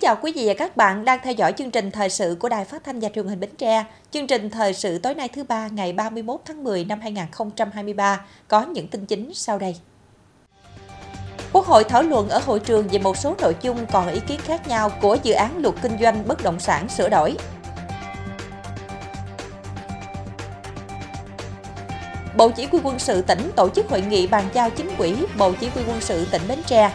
Chào quý vị và các bạn đang theo dõi chương trình thời sự của Đài Phát thanh và Truyền hình Bến Tre. Chương trình thời sự tối nay thứ ba, ngày 31 tháng 10 năm 2023 có những tin chính sau đây. Quốc hội thảo luận ở hội trường về một số nội dung còn ý kiến khác nhau của dự án luật kinh doanh bất động sản sửa đổi. Bộ Chỉ huy quân sự tỉnh tổ chức hội nghị bàn giao chính quỹ Bộ Chỉ huy quân sự tỉnh Bến Tre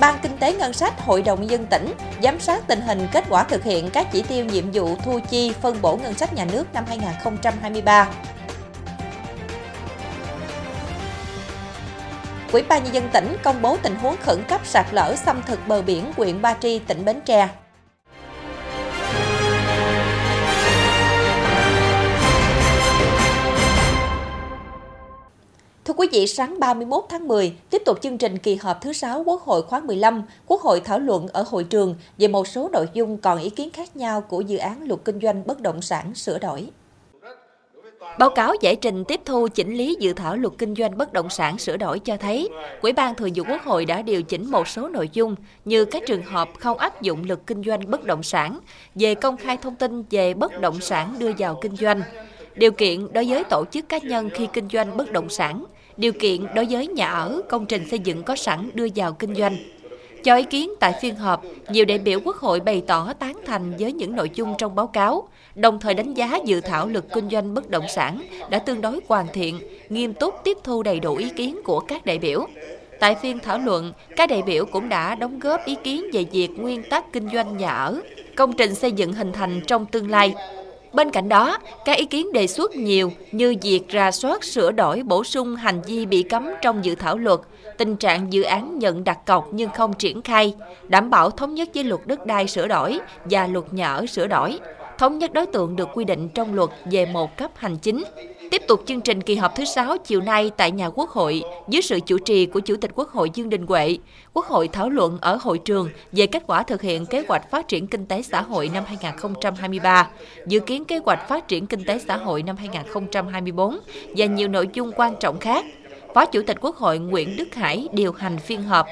Ban Kinh tế Ngân sách Hội đồng dân tỉnh giám sát tình hình kết quả thực hiện các chỉ tiêu nhiệm vụ thu chi phân bổ ngân sách nhà nước năm 2023. Quỹ ban nhân dân tỉnh công bố tình huống khẩn cấp sạt lở xâm thực bờ biển huyện Ba Tri, tỉnh Bến Tre. Quý vị, sáng 31 tháng 10, tiếp tục chương trình kỳ họp thứ 6 Quốc hội khóa 15, Quốc hội thảo luận ở hội trường về một số nội dung còn ý kiến khác nhau của dự án luật kinh doanh bất động sản sửa đổi. Báo cáo giải trình tiếp thu chỉnh lý dự thảo luật kinh doanh bất động sản sửa đổi cho thấy, Ủy ban Thường vụ Quốc hội đã điều chỉnh một số nội dung như các trường hợp không áp dụng luật kinh doanh bất động sản về công khai thông tin về bất động sản đưa vào kinh doanh, điều kiện đối với tổ chức cá nhân khi kinh doanh bất động sản, điều kiện đối với nhà ở, công trình xây dựng có sẵn đưa vào kinh doanh. Cho ý kiến tại phiên họp, nhiều đại biểu Quốc hội bày tỏ tán thành với những nội dung trong báo cáo, đồng thời đánh giá dự thảo luật kinh doanh bất động sản đã tương đối hoàn thiện, nghiêm túc tiếp thu đầy đủ ý kiến của các đại biểu. Tại phiên thảo luận, các đại biểu cũng đã đóng góp ý kiến về việc nguyên tắc kinh doanh nhà ở, công trình xây dựng hình thành trong tương lai, Bên cạnh đó, các ý kiến đề xuất nhiều như việc ra soát sửa đổi bổ sung hành vi bị cấm trong dự thảo luật, tình trạng dự án nhận đặt cọc nhưng không triển khai, đảm bảo thống nhất với luật đất đai sửa đổi và luật nhà ở sửa đổi, thống nhất đối tượng được quy định trong luật về một cấp hành chính. Tiếp tục chương trình kỳ họp thứ 6 chiều nay tại nhà Quốc hội, dưới sự chủ trì của Chủ tịch Quốc hội Dương Đình Huệ, Quốc hội thảo luận ở hội trường về kết quả thực hiện kế hoạch phát triển kinh tế xã hội năm 2023, dự kiến kế hoạch phát triển kinh tế xã hội năm 2024 và nhiều nội dung quan trọng khác. Phó Chủ tịch Quốc hội Nguyễn Đức Hải điều hành phiên họp.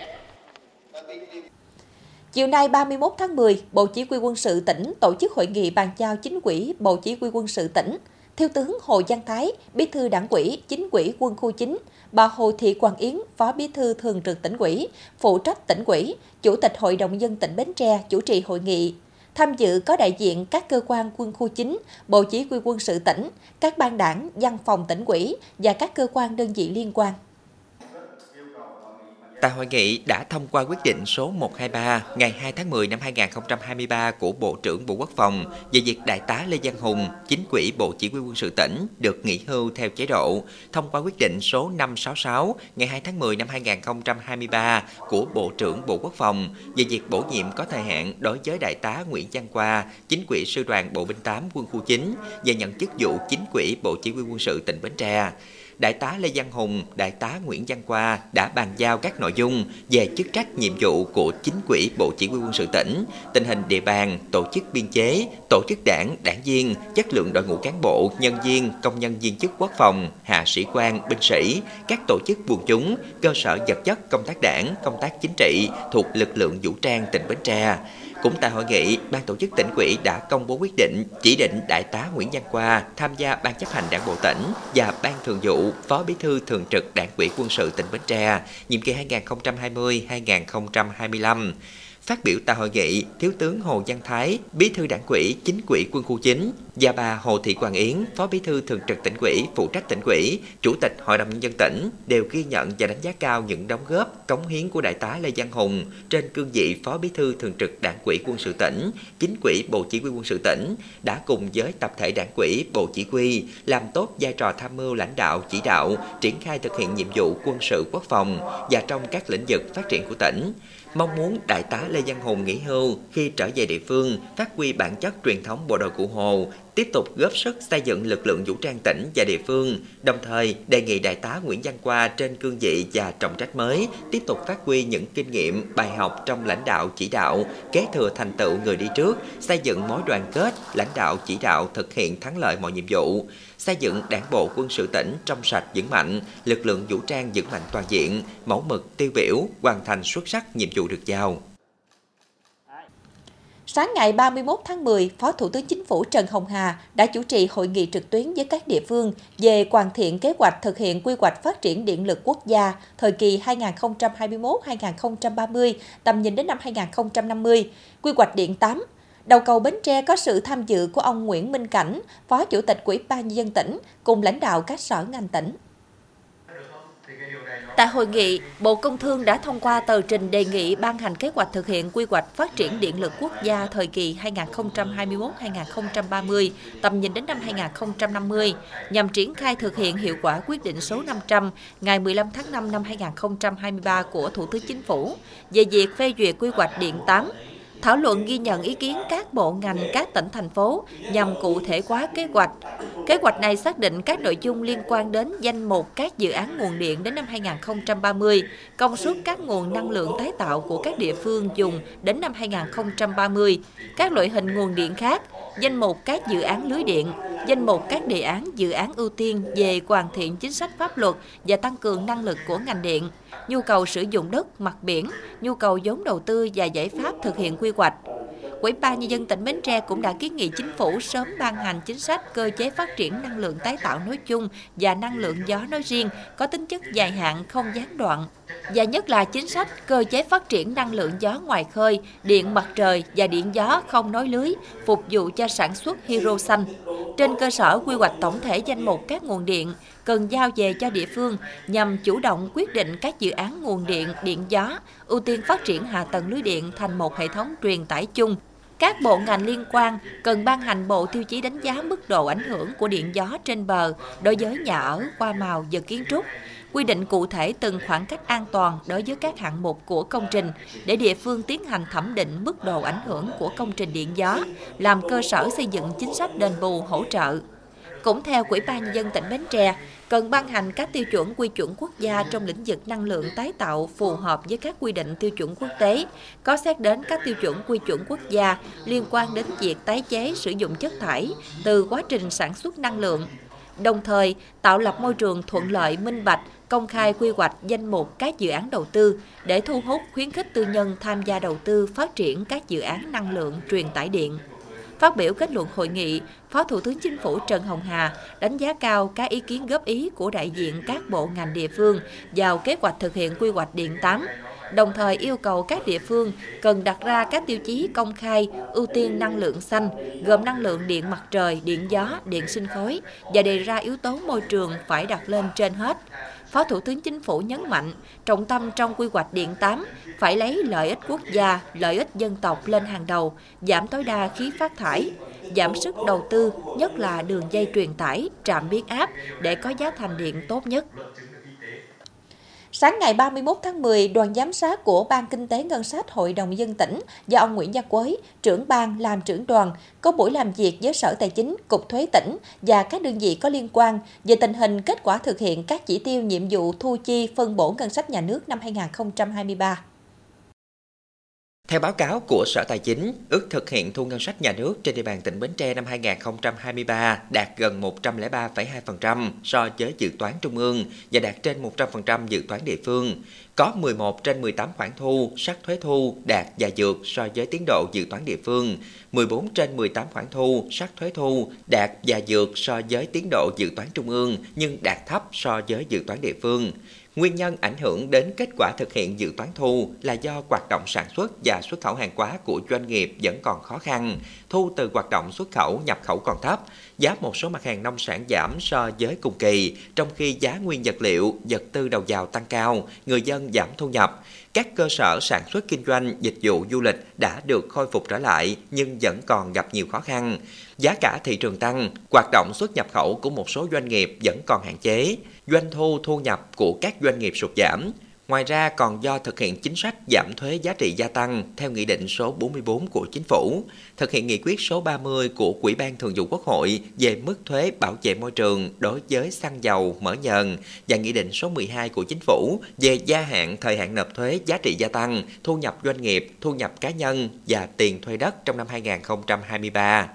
Chiều nay 31 tháng 10, Bộ Chỉ huy quân sự tỉnh tổ chức hội nghị bàn giao chính quỹ Bộ Chỉ huy quân sự tỉnh Thiếu tướng Hồ Giang Thái, Bí thư Đảng ủy, Chính ủy Quân khu 9, bà Hồ Thị Quang Yến, Phó Bí thư Thường trực tỉnh ủy, phụ trách tỉnh ủy, Chủ tịch Hội đồng dân tỉnh Bến Tre chủ trì hội nghị. Tham dự có đại diện các cơ quan quân khu 9, Bộ Chỉ huy quân sự tỉnh, các ban đảng, văn phòng tỉnh ủy và các cơ quan đơn vị liên quan. Tại hội nghị đã thông qua quyết định số 123 ngày 2 tháng 10 năm 2023 của Bộ trưởng Bộ Quốc phòng về việc Đại tá Lê Văn Hùng, chính quỹ Bộ Chỉ huy quân sự tỉnh, được nghỉ hưu theo chế độ, thông qua quyết định số 566 ngày 2 tháng 10 năm 2023 của Bộ trưởng Bộ Quốc phòng về việc bổ nhiệm có thời hạn đối với Đại tá Nguyễn Văn Qua, chính quỹ Sư đoàn Bộ binh 8 quân khu 9 và nhận chức vụ chính quỹ Bộ Chỉ huy quân sự tỉnh Bến Tre. Đại tá Lê Văn Hùng, Đại tá Nguyễn Văn Qua đã bàn giao các nội dung về chức trách nhiệm vụ của chính quỹ Bộ Chỉ huy quân sự tỉnh, tình hình địa bàn, tổ chức biên chế, tổ chức đảng, đảng viên, chất lượng đội ngũ cán bộ, nhân viên, công nhân viên chức quốc phòng, hạ sĩ quan, binh sĩ, các tổ chức buôn chúng, cơ sở vật chất công tác đảng, công tác chính trị thuộc lực lượng vũ trang tỉnh Bến Tre cũng tại hội nghị, Ban tổ chức tỉnh ủy đã công bố quyết định chỉ định Đại tá Nguyễn Văn Qua tham gia Ban chấp hành Đảng bộ tỉnh và Ban thường vụ Phó Bí thư Thường trực Đảng ủy quân sự tỉnh Bến Tre, nhiệm kỳ 2020-2025. Phát biểu tại hội nghị, Thiếu tướng Hồ Văn Thái, Bí thư Đảng ủy Chính quỹ Quân khu 9 và bà Hồ Thị Quang Yến, Phó Bí thư Thường trực tỉnh ủy, phụ trách tỉnh ủy, Chủ tịch Hội đồng nhân dân tỉnh đều ghi nhận và đánh giá cao những đóng góp, cống hiến của đại tá Lê Văn Hùng trên cương vị Phó Bí thư Thường trực Đảng ủy quân sự tỉnh, Chính ủy Bộ Chỉ huy quân sự tỉnh đã cùng với tập thể Đảng ủy Bộ Chỉ huy làm tốt vai trò tham mưu lãnh đạo chỉ đạo, triển khai thực hiện nhiệm vụ quân sự quốc phòng và trong các lĩnh vực phát triển của tỉnh. Mong muốn đại tá Lê Văn Hùng nghỉ hưu khi trở về địa phương, phát huy bản chất truyền thống bộ đội Cụ Hồ, tiếp tục góp sức xây dựng lực lượng vũ trang tỉnh và địa phương, đồng thời đề nghị Đại tá Nguyễn Văn Qua trên cương vị và trọng trách mới tiếp tục phát huy những kinh nghiệm, bài học trong lãnh đạo chỉ đạo, kế thừa thành tựu người đi trước, xây dựng mối đoàn kết, lãnh đạo chỉ đạo thực hiện thắng lợi mọi nhiệm vụ, xây dựng đảng bộ quân sự tỉnh trong sạch vững mạnh, lực lượng vũ trang vững mạnh toàn diện, mẫu mực tiêu biểu, hoàn thành xuất sắc nhiệm vụ được giao. Sáng ngày 31 tháng 10, Phó Thủ tướng Chính phủ Trần Hồng Hà đã chủ trì hội nghị trực tuyến với các địa phương về hoàn thiện kế hoạch thực hiện quy hoạch phát triển điện lực quốc gia thời kỳ 2021-2030, tầm nhìn đến năm 2050, quy hoạch điện 8. Đầu cầu Bến Tre có sự tham dự của ông Nguyễn Minh Cảnh, Phó Chủ tịch Ủy ban nhân dân tỉnh cùng lãnh đạo các sở ngành tỉnh. Tại hội nghị, Bộ Công Thương đã thông qua tờ trình đề nghị ban hành kế hoạch thực hiện quy hoạch phát triển điện lực quốc gia thời kỳ 2021-2030, tầm nhìn đến năm 2050, nhằm triển khai thực hiện hiệu quả quyết định số 500 ngày 15 tháng 5 năm 2023 của Thủ tướng Chính phủ về việc phê duyệt quy hoạch điện 8 thảo luận ghi nhận ý kiến các bộ ngành, các tỉnh, thành phố nhằm cụ thể hóa kế hoạch. Kế hoạch này xác định các nội dung liên quan đến danh mục các dự án nguồn điện đến năm 2030, công suất các nguồn năng lượng tái tạo của các địa phương dùng đến năm 2030, các loại hình nguồn điện khác, danh mục các dự án lưới điện, danh mục các đề án dự án ưu tiên về hoàn thiện chính sách pháp luật và tăng cường năng lực của ngành điện, nhu cầu sử dụng đất, mặt biển, nhu cầu vốn đầu tư và giải pháp thực hiện quy hoạch. Ủy ban nhân dân tỉnh Bến Tre cũng đã kiến nghị chính phủ sớm ban hành chính sách cơ chế phát triển năng lượng tái tạo nói chung và năng lượng gió nói riêng có tính chất dài hạn không gián đoạn và nhất là chính sách cơ chế phát triển năng lượng gió ngoài khơi, điện mặt trời và điện gió không nối lưới, phục vụ cho sản xuất hydro xanh. Trên cơ sở quy hoạch tổng thể danh mục các nguồn điện cần giao về cho địa phương nhằm chủ động quyết định các dự án nguồn điện, điện gió, ưu tiên phát triển hạ tầng lưới điện thành một hệ thống truyền tải chung các bộ ngành liên quan cần ban hành bộ tiêu chí đánh giá mức độ ảnh hưởng của điện gió trên bờ đối với nhà ở, qua màu và kiến trúc, quy định cụ thể từng khoảng cách an toàn đối với các hạng mục của công trình để địa phương tiến hành thẩm định mức độ ảnh hưởng của công trình điện gió, làm cơ sở xây dựng chính sách đền bù hỗ trợ. Cũng theo Quỹ ban nhân dân tỉnh Bến Tre, cần ban hành các tiêu chuẩn quy chuẩn quốc gia trong lĩnh vực năng lượng tái tạo phù hợp với các quy định tiêu chuẩn quốc tế, có xét đến các tiêu chuẩn quy chuẩn quốc gia liên quan đến việc tái chế sử dụng chất thải từ quá trình sản xuất năng lượng. Đồng thời, tạo lập môi trường thuận lợi minh bạch, công khai quy hoạch danh mục các dự án đầu tư để thu hút khuyến khích tư nhân tham gia đầu tư phát triển các dự án năng lượng truyền tải điện. Phát biểu kết luận hội nghị, Phó Thủ tướng Chính phủ Trần Hồng Hà đánh giá cao các ý kiến góp ý của đại diện các bộ ngành địa phương vào kế hoạch thực hiện quy hoạch điện 8, đồng thời yêu cầu các địa phương cần đặt ra các tiêu chí công khai ưu tiên năng lượng xanh, gồm năng lượng điện mặt trời, điện gió, điện sinh khối và đề ra yếu tố môi trường phải đặt lên trên hết. Phó Thủ tướng Chính phủ nhấn mạnh, trọng tâm trong quy hoạch điện 8 phải lấy lợi ích quốc gia, lợi ích dân tộc lên hàng đầu, giảm tối đa khí phát thải, giảm sức đầu tư, nhất là đường dây truyền tải, trạm biến áp để có giá thành điện tốt nhất. Sáng ngày 31 tháng 10, đoàn giám sát của Ban Kinh tế Ngân sách Hội đồng dân tỉnh do ông Nguyễn Văn Quế, trưởng ban làm trưởng đoàn, có buổi làm việc với Sở Tài chính, Cục Thuế tỉnh và các đơn vị có liên quan về tình hình kết quả thực hiện các chỉ tiêu nhiệm vụ thu chi phân bổ ngân sách nhà nước năm 2023. Theo báo cáo của Sở Tài chính, ước thực hiện thu ngân sách nhà nước trên địa bàn tỉnh Bến Tre năm 2023 đạt gần 103,2% so với dự toán trung ương và đạt trên 100% dự toán địa phương. Có 11 trên 18 khoản thu, sắc thuế thu đạt và vượt so với tiến độ dự toán địa phương, 14 trên 18 khoản thu, sắc thuế thu đạt và vượt so với tiến độ dự toán trung ương nhưng đạt thấp so với dự toán địa phương. Nguyên nhân ảnh hưởng đến kết quả thực hiện dự toán thu là do hoạt động sản xuất và xuất khẩu hàng hóa của doanh nghiệp vẫn còn khó khăn, thu từ hoạt động xuất khẩu nhập khẩu còn thấp, giá một số mặt hàng nông sản giảm so với cùng kỳ, trong khi giá nguyên vật liệu, vật tư đầu vào tăng cao, người dân giảm thu nhập. Các cơ sở sản xuất kinh doanh, dịch vụ du lịch đã được khôi phục trở lại nhưng vẫn còn gặp nhiều khó khăn. Giá cả thị trường tăng, hoạt động xuất nhập khẩu của một số doanh nghiệp vẫn còn hạn chế doanh thu thu nhập của các doanh nghiệp sụt giảm. Ngoài ra còn do thực hiện chính sách giảm thuế giá trị gia tăng theo Nghị định số 44 của Chính phủ, thực hiện nghị quyết số 30 của Ủy ban Thường vụ Quốc hội về mức thuế bảo vệ môi trường đối với xăng dầu, mỡ nhờn và Nghị định số 12 của Chính phủ về gia hạn thời hạn nộp thuế giá trị gia tăng, thu nhập doanh nghiệp, thu nhập cá nhân và tiền thuê đất trong năm 2023.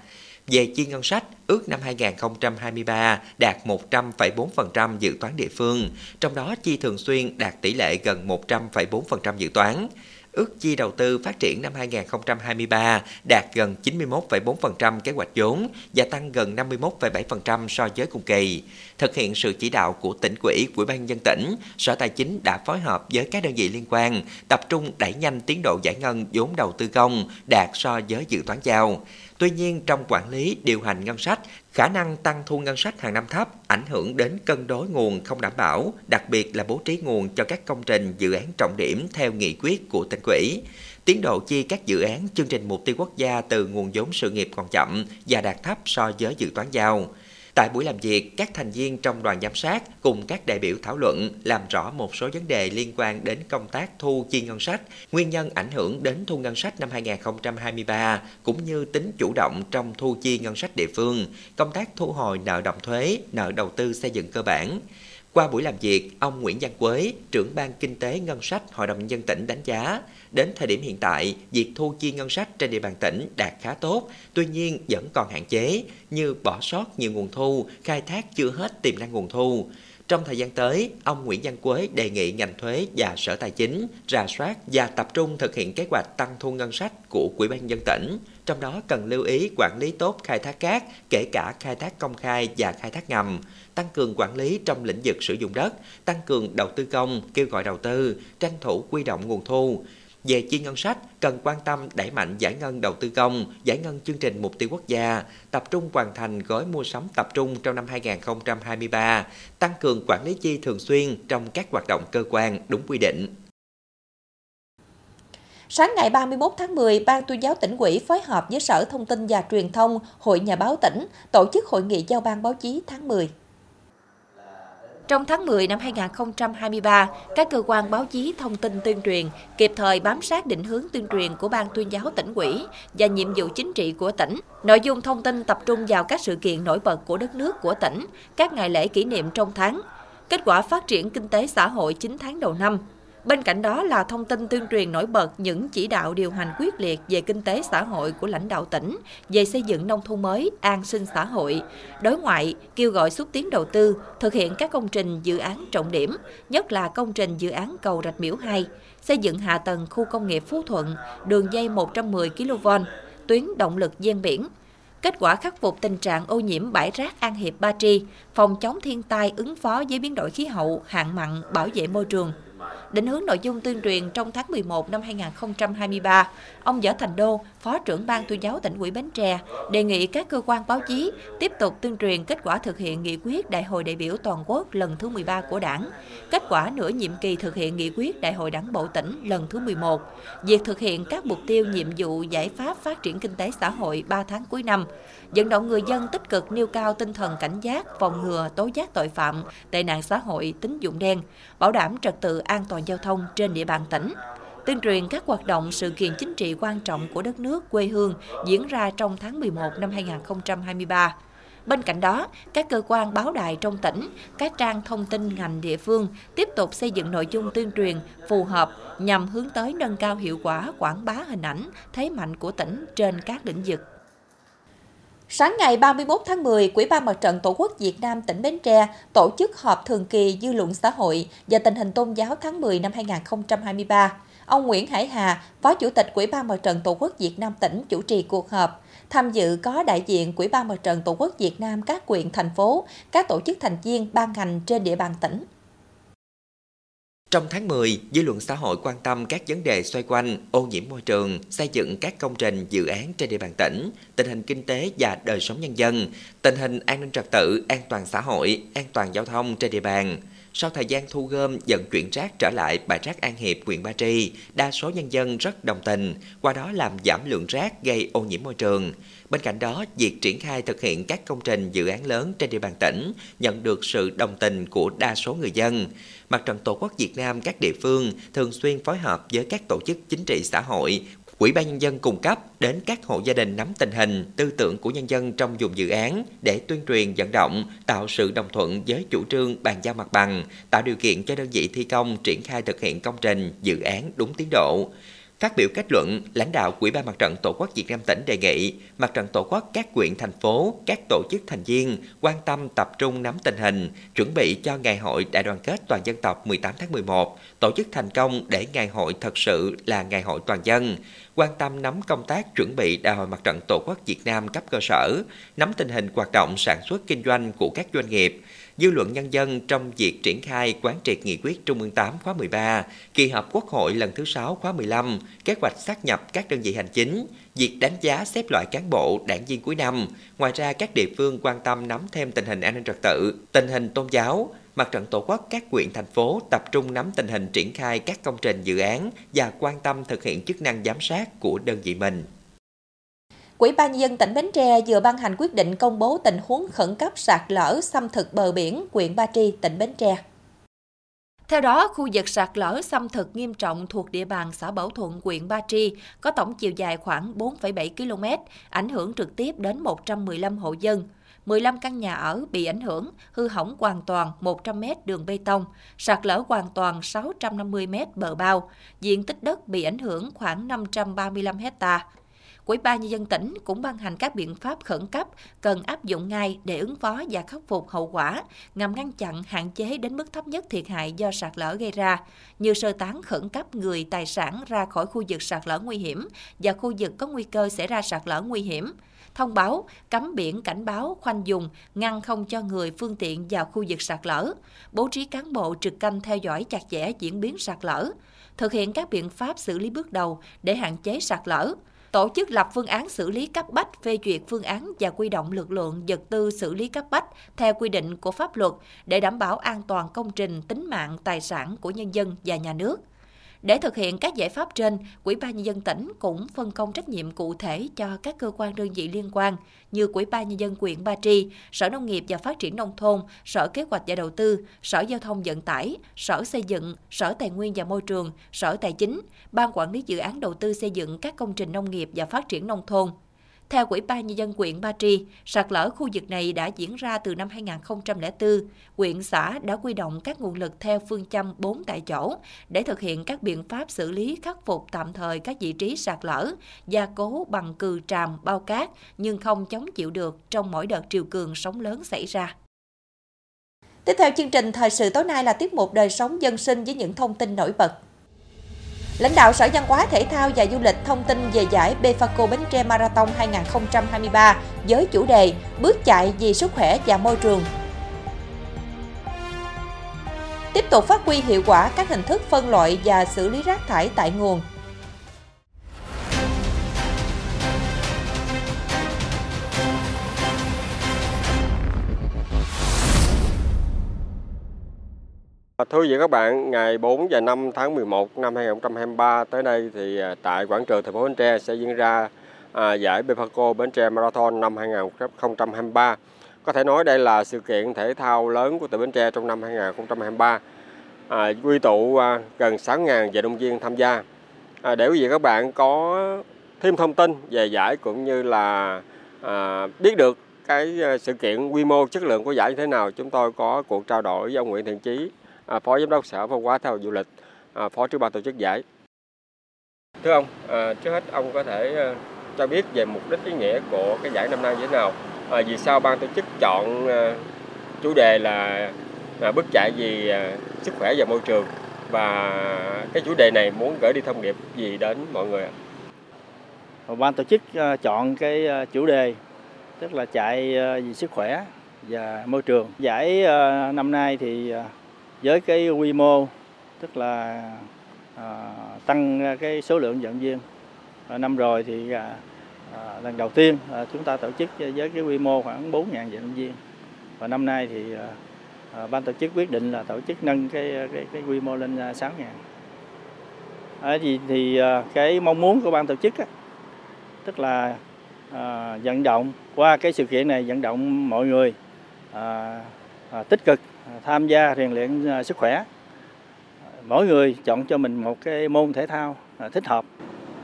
Về chi ngân sách, ước năm 2023 đạt 100,4% dự toán địa phương, trong đó chi thường xuyên đạt tỷ lệ gần 100,4% dự toán. Ước chi đầu tư phát triển năm 2023 đạt gần 91,4% kế hoạch vốn và tăng gần 51,7% so với cùng kỳ. Thực hiện sự chỉ đạo của tỉnh quỹ, Ủy ban dân tỉnh, Sở Tài chính đã phối hợp với các đơn vị liên quan tập trung đẩy nhanh tiến độ giải ngân vốn đầu tư công đạt so với dự toán giao. Tuy nhiên, trong quản lý, điều hành ngân sách, khả năng tăng thu ngân sách hàng năm thấp ảnh hưởng đến cân đối nguồn không đảm bảo, đặc biệt là bố trí nguồn cho các công trình dự án trọng điểm theo nghị quyết của tỉnh quỹ. Tiến độ chi các dự án chương trình mục tiêu quốc gia từ nguồn vốn sự nghiệp còn chậm và đạt thấp so với dự toán giao. Tại buổi làm việc, các thành viên trong đoàn giám sát cùng các đại biểu thảo luận làm rõ một số vấn đề liên quan đến công tác thu chi ngân sách, nguyên nhân ảnh hưởng đến thu ngân sách năm 2023 cũng như tính chủ động trong thu chi ngân sách địa phương, công tác thu hồi nợ động thuế, nợ đầu tư xây dựng cơ bản. Qua buổi làm việc, ông Nguyễn Văn Quế, trưởng ban kinh tế ngân sách Hội đồng nhân dân tỉnh đánh giá, đến thời điểm hiện tại, việc thu chi ngân sách trên địa bàn tỉnh đạt khá tốt, tuy nhiên vẫn còn hạn chế như bỏ sót nhiều nguồn thu, khai thác chưa hết tiềm năng nguồn thu. Trong thời gian tới, ông Nguyễn Văn Quế đề nghị ngành thuế và Sở Tài chính rà soát và tập trung thực hiện kế hoạch tăng thu ngân sách của quỹ ban dân tỉnh, trong đó cần lưu ý quản lý tốt khai thác cát, kể cả khai thác công khai và khai thác ngầm, tăng cường quản lý trong lĩnh vực sử dụng đất, tăng cường đầu tư công, kêu gọi đầu tư, tranh thủ quy động nguồn thu. Về chi ngân sách, cần quan tâm đẩy mạnh giải ngân đầu tư công, giải ngân chương trình mục tiêu quốc gia, tập trung hoàn thành gói mua sắm tập trung trong năm 2023, tăng cường quản lý chi thường xuyên trong các hoạt động cơ quan đúng quy định. Sáng ngày 31 tháng 10, Ban tuyên giáo tỉnh ủy phối hợp với Sở Thông tin và Truyền thông, Hội Nhà báo tỉnh tổ chức hội nghị giao ban báo chí tháng 10. Trong tháng 10 năm 2023, các cơ quan báo chí thông tin tuyên truyền kịp thời bám sát định hướng tuyên truyền của Ban tuyên giáo tỉnh ủy và nhiệm vụ chính trị của tỉnh. Nội dung thông tin tập trung vào các sự kiện nổi bật của đất nước của tỉnh, các ngày lễ kỷ niệm trong tháng, kết quả phát triển kinh tế xã hội 9 tháng đầu năm, Bên cạnh đó là thông tin tuyên truyền nổi bật những chỉ đạo điều hành quyết liệt về kinh tế xã hội của lãnh đạo tỉnh, về xây dựng nông thôn mới, an sinh xã hội, đối ngoại, kêu gọi xúc tiến đầu tư, thực hiện các công trình dự án trọng điểm, nhất là công trình dự án cầu Rạch Miễu 2, xây dựng hạ tầng khu công nghiệp Phú Thuận, đường dây 110 kV, tuyến động lực gian biển, kết quả khắc phục tình trạng ô nhiễm bãi rác An Hiệp Ba Tri, phòng chống thiên tai ứng phó với biến đổi khí hậu, hạn mặn, bảo vệ môi trường định hướng nội dung tuyên truyền trong tháng 11 năm 2023, ông Võ Thành Đô, Phó trưởng Ban tuyên giáo tỉnh ủy Bến Tre, đề nghị các cơ quan báo chí tiếp tục tuyên truyền kết quả thực hiện nghị quyết Đại hội đại biểu toàn quốc lần thứ 13 của Đảng, kết quả nửa nhiệm kỳ thực hiện nghị quyết Đại hội Đảng bộ tỉnh lần thứ 11, việc thực hiện các mục tiêu nhiệm vụ giải pháp phát triển kinh tế xã hội 3 tháng cuối năm, vận động người dân tích cực nêu cao tinh thần cảnh giác, phòng ngừa, tố giác tội phạm, tệ nạn xã hội, tín dụng đen, bảo đảm trật tự an toàn giao thông trên địa bàn tỉnh tuyên truyền các hoạt động sự kiện chính trị quan trọng của đất nước quê hương diễn ra trong tháng 11 năm 2023. Bên cạnh đó, các cơ quan báo đài trong tỉnh, các trang thông tin ngành địa phương tiếp tục xây dựng nội dung tuyên truyền phù hợp nhằm hướng tới nâng cao hiệu quả quảng bá hình ảnh, thế mạnh của tỉnh trên các lĩnh vực. Sáng ngày 31 tháng 10, Quỹ ban Mặt trận Tổ quốc Việt Nam tỉnh Bến Tre tổ chức họp thường kỳ dư luận xã hội và tình hình tôn giáo tháng 10 năm 2023. Ông Nguyễn Hải Hà, Phó Chủ tịch Quỹ ban Mặt trận Tổ quốc Việt Nam tỉnh chủ trì cuộc họp. Tham dự có đại diện Quỹ ban Mặt trận Tổ quốc Việt Nam các quyện, thành phố, các tổ chức thành viên, ban ngành trên địa bàn tỉnh. Trong tháng 10, dư luận xã hội quan tâm các vấn đề xoay quanh ô nhiễm môi trường, xây dựng các công trình dự án trên địa bàn tỉnh, tình hình kinh tế và đời sống nhân dân, tình hình an ninh trật tự, an toàn xã hội, an toàn giao thông trên địa bàn. Sau thời gian thu gom, dẫn chuyển rác trở lại bãi rác An Hiệp, huyện Ba Tri, đa số nhân dân rất đồng tình, qua đó làm giảm lượng rác gây ô nhiễm môi trường. Bên cạnh đó, việc triển khai thực hiện các công trình dự án lớn trên địa bàn tỉnh nhận được sự đồng tình của đa số người dân. Mặt trận Tổ quốc Việt Nam các địa phương thường xuyên phối hợp với các tổ chức chính trị xã hội, Ủy ban Nhân dân cung cấp đến các hộ gia đình nắm tình hình, tư tưởng của nhân dân trong dùng dự án để tuyên truyền vận động, tạo sự đồng thuận với chủ trương bàn giao mặt bằng, tạo điều kiện cho đơn vị thi công triển khai thực hiện công trình, dự án đúng tiến độ. Phát biểu kết luận, lãnh đạo Ủy ban Mặt trận Tổ quốc Việt Nam tỉnh đề nghị Mặt trận Tổ quốc các quyện thành phố, các tổ chức thành viên quan tâm tập trung nắm tình hình, chuẩn bị cho Ngày hội Đại đoàn kết toàn dân tộc 18 tháng 11, tổ chức thành công để Ngày hội thật sự là Ngày hội toàn dân, quan tâm nắm công tác chuẩn bị Đại hội Mặt trận Tổ quốc Việt Nam cấp cơ sở, nắm tình hình hoạt động sản xuất kinh doanh của các doanh nghiệp, dư luận nhân dân trong việc triển khai quán triệt nghị quyết Trung ương 8 khóa 13, kỳ họp Quốc hội lần thứ 6 khóa 15, kế hoạch sát nhập các đơn vị hành chính, việc đánh giá xếp loại cán bộ, đảng viên cuối năm. Ngoài ra, các địa phương quan tâm nắm thêm tình hình an ninh trật tự, tình hình tôn giáo, Mặt trận Tổ quốc các huyện thành phố tập trung nắm tình hình triển khai các công trình dự án và quan tâm thực hiện chức năng giám sát của đơn vị mình. Quỹ ban nhân dân tỉnh Bến Tre vừa ban hành quyết định công bố tình huống khẩn cấp sạt lở xâm thực bờ biển, huyện Ba Tri, tỉnh Bến Tre. Theo đó, khu vực sạt lở xâm thực nghiêm trọng thuộc địa bàn xã Bảo Thuận, huyện Ba Tri có tổng chiều dài khoảng 4,7 km, ảnh hưởng trực tiếp đến 115 hộ dân. 15 căn nhà ở bị ảnh hưởng, hư hỏng hoàn toàn 100 m đường bê tông, sạt lở hoàn toàn 650 m bờ bao, diện tích đất bị ảnh hưởng khoảng 535 hectare. Ủy ban nhân dân tỉnh cũng ban hành các biện pháp khẩn cấp cần áp dụng ngay để ứng phó và khắc phục hậu quả, nhằm ngăn chặn hạn chế đến mức thấp nhất thiệt hại do sạt lở gây ra, như sơ tán khẩn cấp người tài sản ra khỏi khu vực sạt lở nguy hiểm và khu vực có nguy cơ xảy ra sạt lở nguy hiểm. Thông báo, cấm biển cảnh báo, khoanh dùng, ngăn không cho người phương tiện vào khu vực sạt lở, bố trí cán bộ trực canh theo dõi chặt chẽ diễn biến sạt lở, thực hiện các biện pháp xử lý bước đầu để hạn chế sạt lở, tổ chức lập phương án xử lý cấp bách, phê duyệt phương án và quy động lực lượng vật tư xử lý cấp bách theo quy định của pháp luật để đảm bảo an toàn công trình, tính mạng, tài sản của nhân dân và nhà nước. Để thực hiện các giải pháp trên, Ủy ban nhân dân tỉnh cũng phân công trách nhiệm cụ thể cho các cơ quan đơn vị liên quan như Ủy ban nhân dân huyện Ba Tri, Sở Nông nghiệp và Phát triển nông thôn, Sở Kế hoạch và Đầu tư, Sở Giao thông vận tải, Sở Xây dựng, Sở Tài nguyên và Môi trường, Sở Tài chính, Ban quản lý dự án đầu tư xây dựng các công trình nông nghiệp và phát triển nông thôn, theo Ủy ban Nhân dân huyện Ba Tri, sạt lở khu vực này đã diễn ra từ năm 2004. Huyện xã đã quy động các nguồn lực theo phương châm 4 tại chỗ để thực hiện các biện pháp xử lý khắc phục tạm thời các vị trí sạt lở, gia cố bằng cừ tràm, bao cát nhưng không chống chịu được trong mỗi đợt triều cường sóng lớn xảy ra. Tiếp theo chương trình thời sự tối nay là tiết mục đời sống dân sinh với những thông tin nổi bật. Lãnh đạo Sở Văn hóa, Thể thao và Du lịch thông tin về giải Befaco Bến Tre Marathon 2023 với chủ đề Bước chạy vì sức khỏe và môi trường. Tiếp tục phát huy hiệu quả các hình thức phân loại và xử lý rác thải tại nguồn. Thưa quý vị các bạn, ngày 4 và 5 tháng 11 năm 2023 tới đây thì à, tại quảng trường thành phố Bến Tre sẽ diễn ra à, giải Bepaco Bến Tre Marathon năm 2023. Có thể nói đây là sự kiện thể thao lớn của tỉnh Bến Tre trong năm 2023. À, quy tụ à, gần 6.000 vận động viên tham gia. À, để quý vị các bạn có thêm thông tin về giải cũng như là à, biết được cái à, sự kiện quy mô chất lượng của giải như thế nào, chúng tôi có cuộc trao đổi với ông Nguyễn Thiện Chí, phó giám đốc sở văn hóa thể thao du lịch à, phó trưởng ban tổ chức giải thưa ông à, trước hết ông có thể cho biết về mục đích ý nghĩa của cái giải năm nay như thế nào à, vì sao ban tổ chức chọn chủ đề là bước chạy vì sức khỏe và môi trường và cái chủ đề này muốn gửi đi thông điệp gì đến mọi người ạ? Ban tổ chức chọn cái chủ đề tức là chạy vì sức khỏe và môi trường. Giải năm nay thì với cái quy mô tức là à, tăng cái số lượng vận viên. À, năm rồi thì à, à, lần đầu tiên à, chúng ta tổ chức với cái quy mô khoảng 4.000 vận viên. Và năm nay thì à, à, ban tổ chức quyết định là tổ chức nâng cái cái, cái quy mô lên à, 6 ngàn. À, thì, thì à, cái mong muốn của ban tổ chức á, tức là à, vận động qua cái sự kiện này vận động mọi người à, à, tích cực tham gia rèn luyện à, sức khỏe. Mỗi người chọn cho mình một cái môn thể thao à, thích hợp.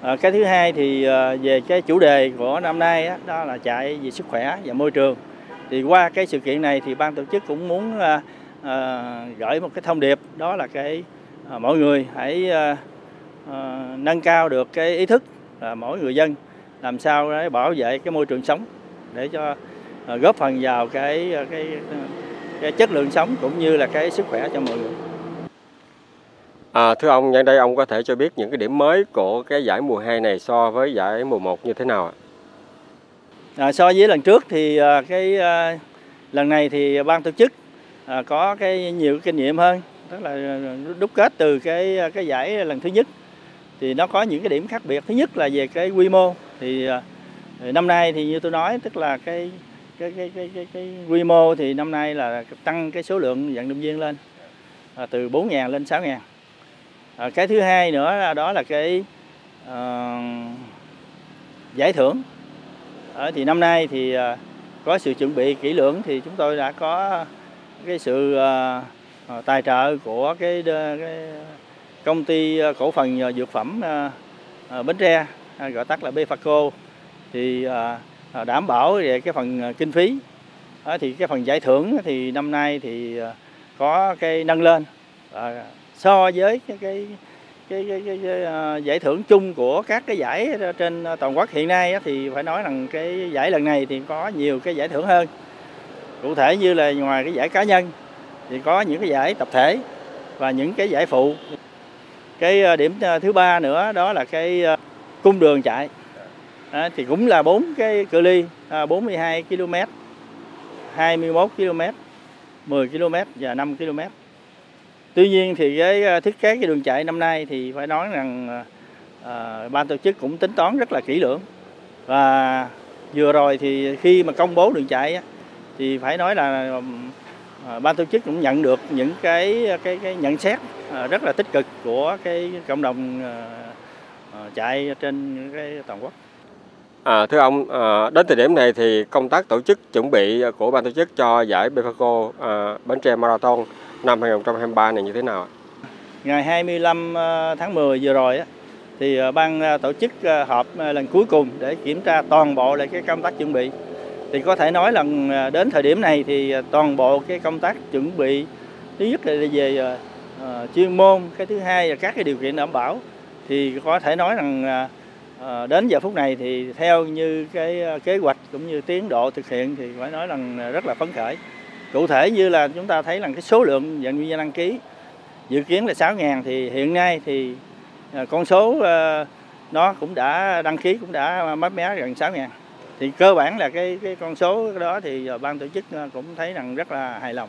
À, cái thứ hai thì về cái chủ đề của năm nay đó là chạy vì sức khỏe và môi trường. Thì qua cái sự kiện này thì ban tổ chức cũng muốn gửi một cái thông điệp, đó là cái mọi người hãy nâng cao được cái ý thức là mỗi người dân làm sao để bảo vệ cái môi trường sống, để cho góp phần vào cái cái cái chất lượng sống cũng như là cái sức khỏe cho mọi người. À, thưa ông, nhân đây ông có thể cho biết những cái điểm mới của cái giải mùa 2 này so với giải mùa 1 như thế nào ạ? À, so với lần trước thì à, cái à, lần này thì ban tổ chức à, có cái nhiều kinh nghiệm hơn, tức là đúc kết từ cái cái giải lần thứ nhất thì nó có những cái điểm khác biệt. Thứ nhất là về cái quy mô thì à, năm nay thì như tôi nói tức là cái cái cái cái cái, cái quy mô thì năm nay là tăng cái số lượng vận động viên lên à, từ 4.000 lên 6.000. À, cái thứ hai nữa là đó là cái uh, giải thưởng. À, thì năm nay thì uh, có sự chuẩn bị kỹ lưỡng thì chúng tôi đã có cái sự uh, tài trợ của cái, cái công ty cổ phần dược phẩm uh, uh, Bến Tre gọi tắt là Befaco thì uh, À, đảm bảo về cái phần à, kinh phí. Thì cái phần giải thưởng thì năm nay thì à, có cái nâng lên. So với cái cái cái, cái, cái, cái giải thưởng chung của các cái giải trên toàn quốc hiện nay thì phải nói rằng cái giải lần này thì có nhiều cái giải thưởng hơn. Cụ thể như là ngoài cái giải cá nhân thì có những cái giải tập thể và những cái giải phụ. Cái điểm thứ ba nữa đó là cái cung đường chạy à, thì cũng là bốn cái cự ly à, 42 km 21 km 10 km và 5 km Tuy nhiên thì cái à, thiết kế cái đường chạy năm nay thì phải nói rằng à, à, ban tổ chức cũng tính toán rất là kỹ lưỡng và vừa rồi thì khi mà công bố đường chạy á, thì phải nói là à, ban tổ chức cũng nhận được những cái cái, cái nhận xét à, rất là tích cực của cái cộng đồng à, à chạy trên cái toàn quốc. À, thưa ông, à, đến thời điểm này thì công tác tổ chức chuẩn bị của ban tổ chức cho giải Befaco à, Bến Tre Marathon năm 2023 này như thế nào? Ngày 25 à, tháng 10 vừa rồi á, thì à, ban à, tổ chức họp lần cuối cùng để kiểm tra toàn bộ lại cái công tác chuẩn bị. Thì có thể nói là đến thời điểm này thì toàn bộ cái công tác chuẩn bị thứ nhất là về uh, chuyên môn, cái thứ hai là các cái điều kiện đảm bảo thì có thể nói rằng uh, Ờ, đến giờ phút này thì theo như cái ờ, kế hoạch cũng như tiến độ thực hiện thì phải nói rằng rất là phấn khởi. Cụ thể như là chúng ta thấy là cái số lượng vận động viên đăng ký dự kiến là 6.000 thì hiện nay thì ờ, con số nó cũng đã đăng ký cũng đã mấp mé gần 6.000 thì cơ bản là cái cái con số đó thì ban tổ chức cũng thấy rằng rất là hài lòng.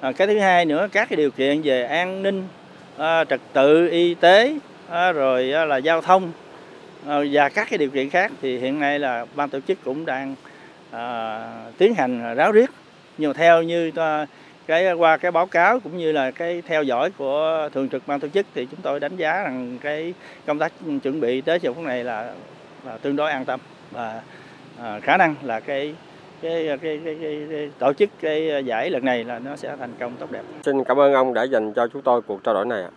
À, cái thứ hai nữa các cái điều kiện về an ninh trật tự y tế rồi là giao thông Ờ, và các cái điều kiện khác thì hiện nay là ban tổ chức cũng đang à, tiến hành ráo riết nhưng mà theo như ta, cái qua cái báo cáo cũng như là cái theo dõi của thường trực ban tổ chức thì chúng tôi đánh giá rằng cái công tác chuẩn bị tới giờ phút này là, là tương đối an tâm và à, khả năng là cái cái, cái, cái, cái, cái tổ chức cái giải lần này là nó sẽ thành công tốt đẹp. Xin cảm ơn ông đã dành cho chúng tôi cuộc trao đổi này ạ.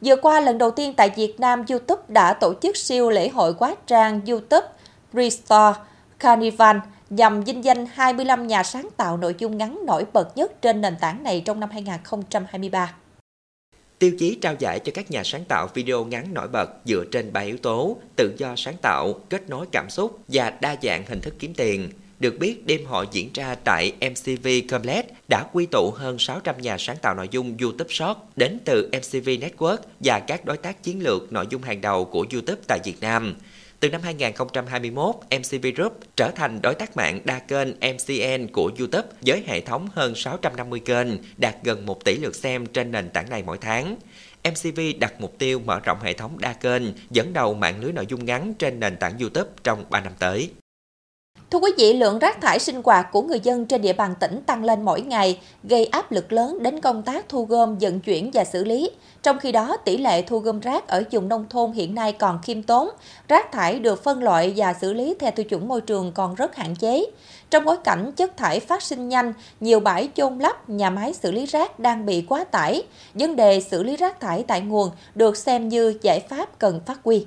Vừa qua, lần đầu tiên tại Việt Nam, YouTube đã tổ chức siêu lễ hội quá trang YouTube Restore Carnival nhằm vinh danh 25 nhà sáng tạo nội dung ngắn nổi bật nhất trên nền tảng này trong năm 2023. Tiêu chí trao giải cho các nhà sáng tạo video ngắn nổi bật dựa trên 3 yếu tố tự do sáng tạo, kết nối cảm xúc và đa dạng hình thức kiếm tiền. Được biết, đêm hội diễn ra tại MCV Comlet đã quy tụ hơn 600 nhà sáng tạo nội dung YouTube Short đến từ MCV Network và các đối tác chiến lược nội dung hàng đầu của YouTube tại Việt Nam. Từ năm 2021, MCV Group trở thành đối tác mạng đa kênh MCN của YouTube với hệ thống hơn 650 kênh, đạt gần 1 tỷ lượt xem trên nền tảng này mỗi tháng. MCV đặt mục tiêu mở rộng hệ thống đa kênh, dẫn đầu mạng lưới nội dung ngắn trên nền tảng YouTube trong 3 năm tới. Thưa quý vị, lượng rác thải sinh hoạt của người dân trên địa bàn tỉnh tăng lên mỗi ngày, gây áp lực lớn đến công tác thu gom, vận chuyển và xử lý. Trong khi đó, tỷ lệ thu gom rác ở vùng nông thôn hiện nay còn khiêm tốn. Rác thải được phân loại và xử lý theo tiêu chuẩn môi trường còn rất hạn chế. Trong bối cảnh chất thải phát sinh nhanh, nhiều bãi chôn lấp, nhà máy xử lý rác đang bị quá tải. Vấn đề xử lý rác thải tại nguồn được xem như giải pháp cần phát huy.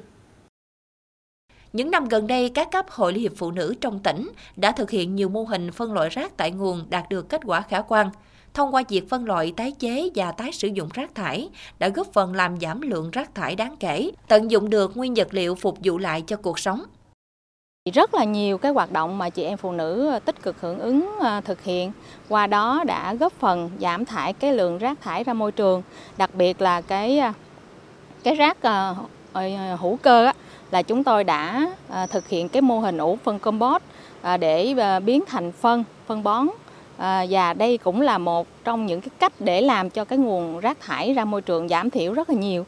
Những năm gần đây, các cấp Hội Liên hiệp Phụ nữ trong tỉnh đã thực hiện nhiều mô hình phân loại rác tại nguồn đạt được kết quả khả quan. Thông qua việc phân loại tái chế và tái sử dụng rác thải đã góp phần làm giảm lượng rác thải đáng kể, tận dụng được nguyên vật liệu phục vụ lại cho cuộc sống. Rất là nhiều cái hoạt động mà chị em phụ nữ ờ, tích cực hưởng ứng ờ, thực hiện, qua đó đã góp phần giảm thải cái lượng rác thải ra môi trường, đặc biệt là cái ờ, cái rác hữu cơ á, là chúng tôi đã à, thực hiện cái mô hình ủ phân compost à, để à, biến thành phân, phân bón và đây cũng là một trong những cái cách để làm cho cái nguồn rác thải ra môi trường giảm thiểu rất là nhiều.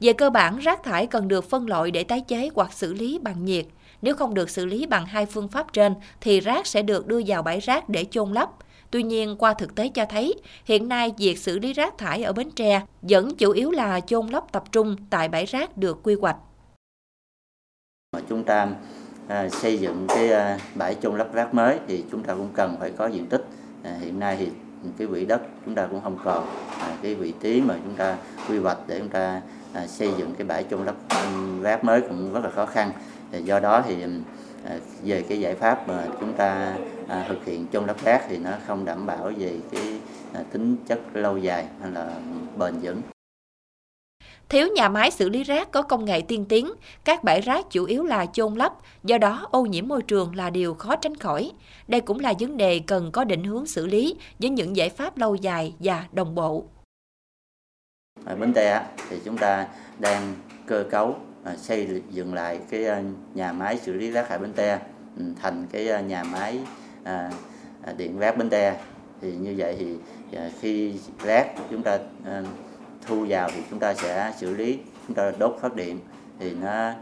Về cơ bản, rác thải cần được phân loại để tái chế hoặc xử lý bằng nhiệt. Nếu không được xử lý bằng hai phương pháp trên, thì rác sẽ được đưa vào bãi rác để chôn lấp. Tuy nhiên, qua thực tế cho thấy, hiện nay việc xử lý rác thải ở Bến Tre vẫn chủ yếu là chôn lấp tập trung tại bãi rác được quy hoạch. Chúng ta à, xây dựng cái à, bãi chôn lấp rác mới thì chúng ta cũng cần phải có diện tích. À, hiện nay thì cái quỹ đất chúng ta cũng không còn à, cái vị trí mà chúng ta quy hoạch để chúng ta à, xây dựng cái bãi chôn lấp ừ, rác mới cũng rất là khó khăn. À, do đó thì ừ, về cái giải pháp mà chúng ta à, thực hiện chôn lấp rác thì nó không đảm bảo về cái à, tính chất lâu dài hay là bền vững. Thiếu nhà máy xử lý rác có công nghệ tiên tiến, các bãi rác chủ yếu là chôn lấp, do đó ô nhiễm môi trường là điều khó tránh khỏi. Đây cũng là vấn đề cần có định hướng xử lý với những giải pháp lâu dài và đồng bộ. Ở Bến Tre thì chúng ta đang cơ cấu À, xây dựng lại cái à, nhà máy xử lý rác thải Bến Tre ừ, thành cái à, nhà máy điện rác Bến Tre thì như vậy thì khi rác chúng ta thu vào thì chúng ta sẽ xử lý, chúng ta đốt phát điện. Thì nó,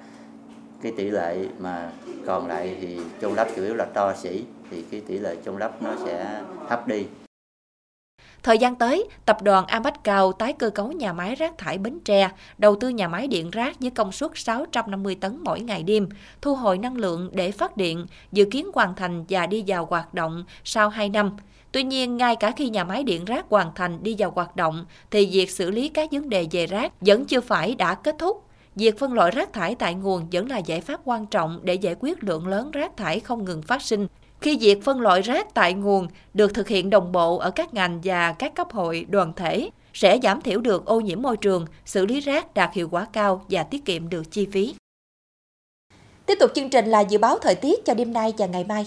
cái tỷ lệ mà còn lại thì chôn lấp chủ yếu là to xỉ, thì cái tỷ lệ chôn lấp nó sẽ thấp đi. Thời gian tới, tập đoàn Amac Cao tái cơ cấu nhà máy rác thải Bến Tre, đầu tư nhà máy điện rác với công suất 650 tấn mỗi ngày đêm, thu hồi năng lượng để phát điện, dự kiến hoàn thành và đi vào hoạt động sau 2 năm. Tuy nhiên, ngay cả khi nhà máy điện rác hoàn thành đi vào hoạt động, thì việc xử lý các vấn đề về rác vẫn chưa phải đã kết thúc. Việc phân loại rác thải tại nguồn vẫn là giải pháp quan trọng để giải quyết lượng lớn rác thải không ngừng phát sinh, khi việc phân loại rác tại nguồn được thực hiện đồng bộ ở các ngành và các cấp hội đoàn thể, sẽ giảm thiểu được ô nhiễm môi trường, xử lý rác đạt hiệu quả cao và tiết kiệm được chi phí. Tiếp tục chương trình là dự báo thời tiết cho đêm nay và ngày mai.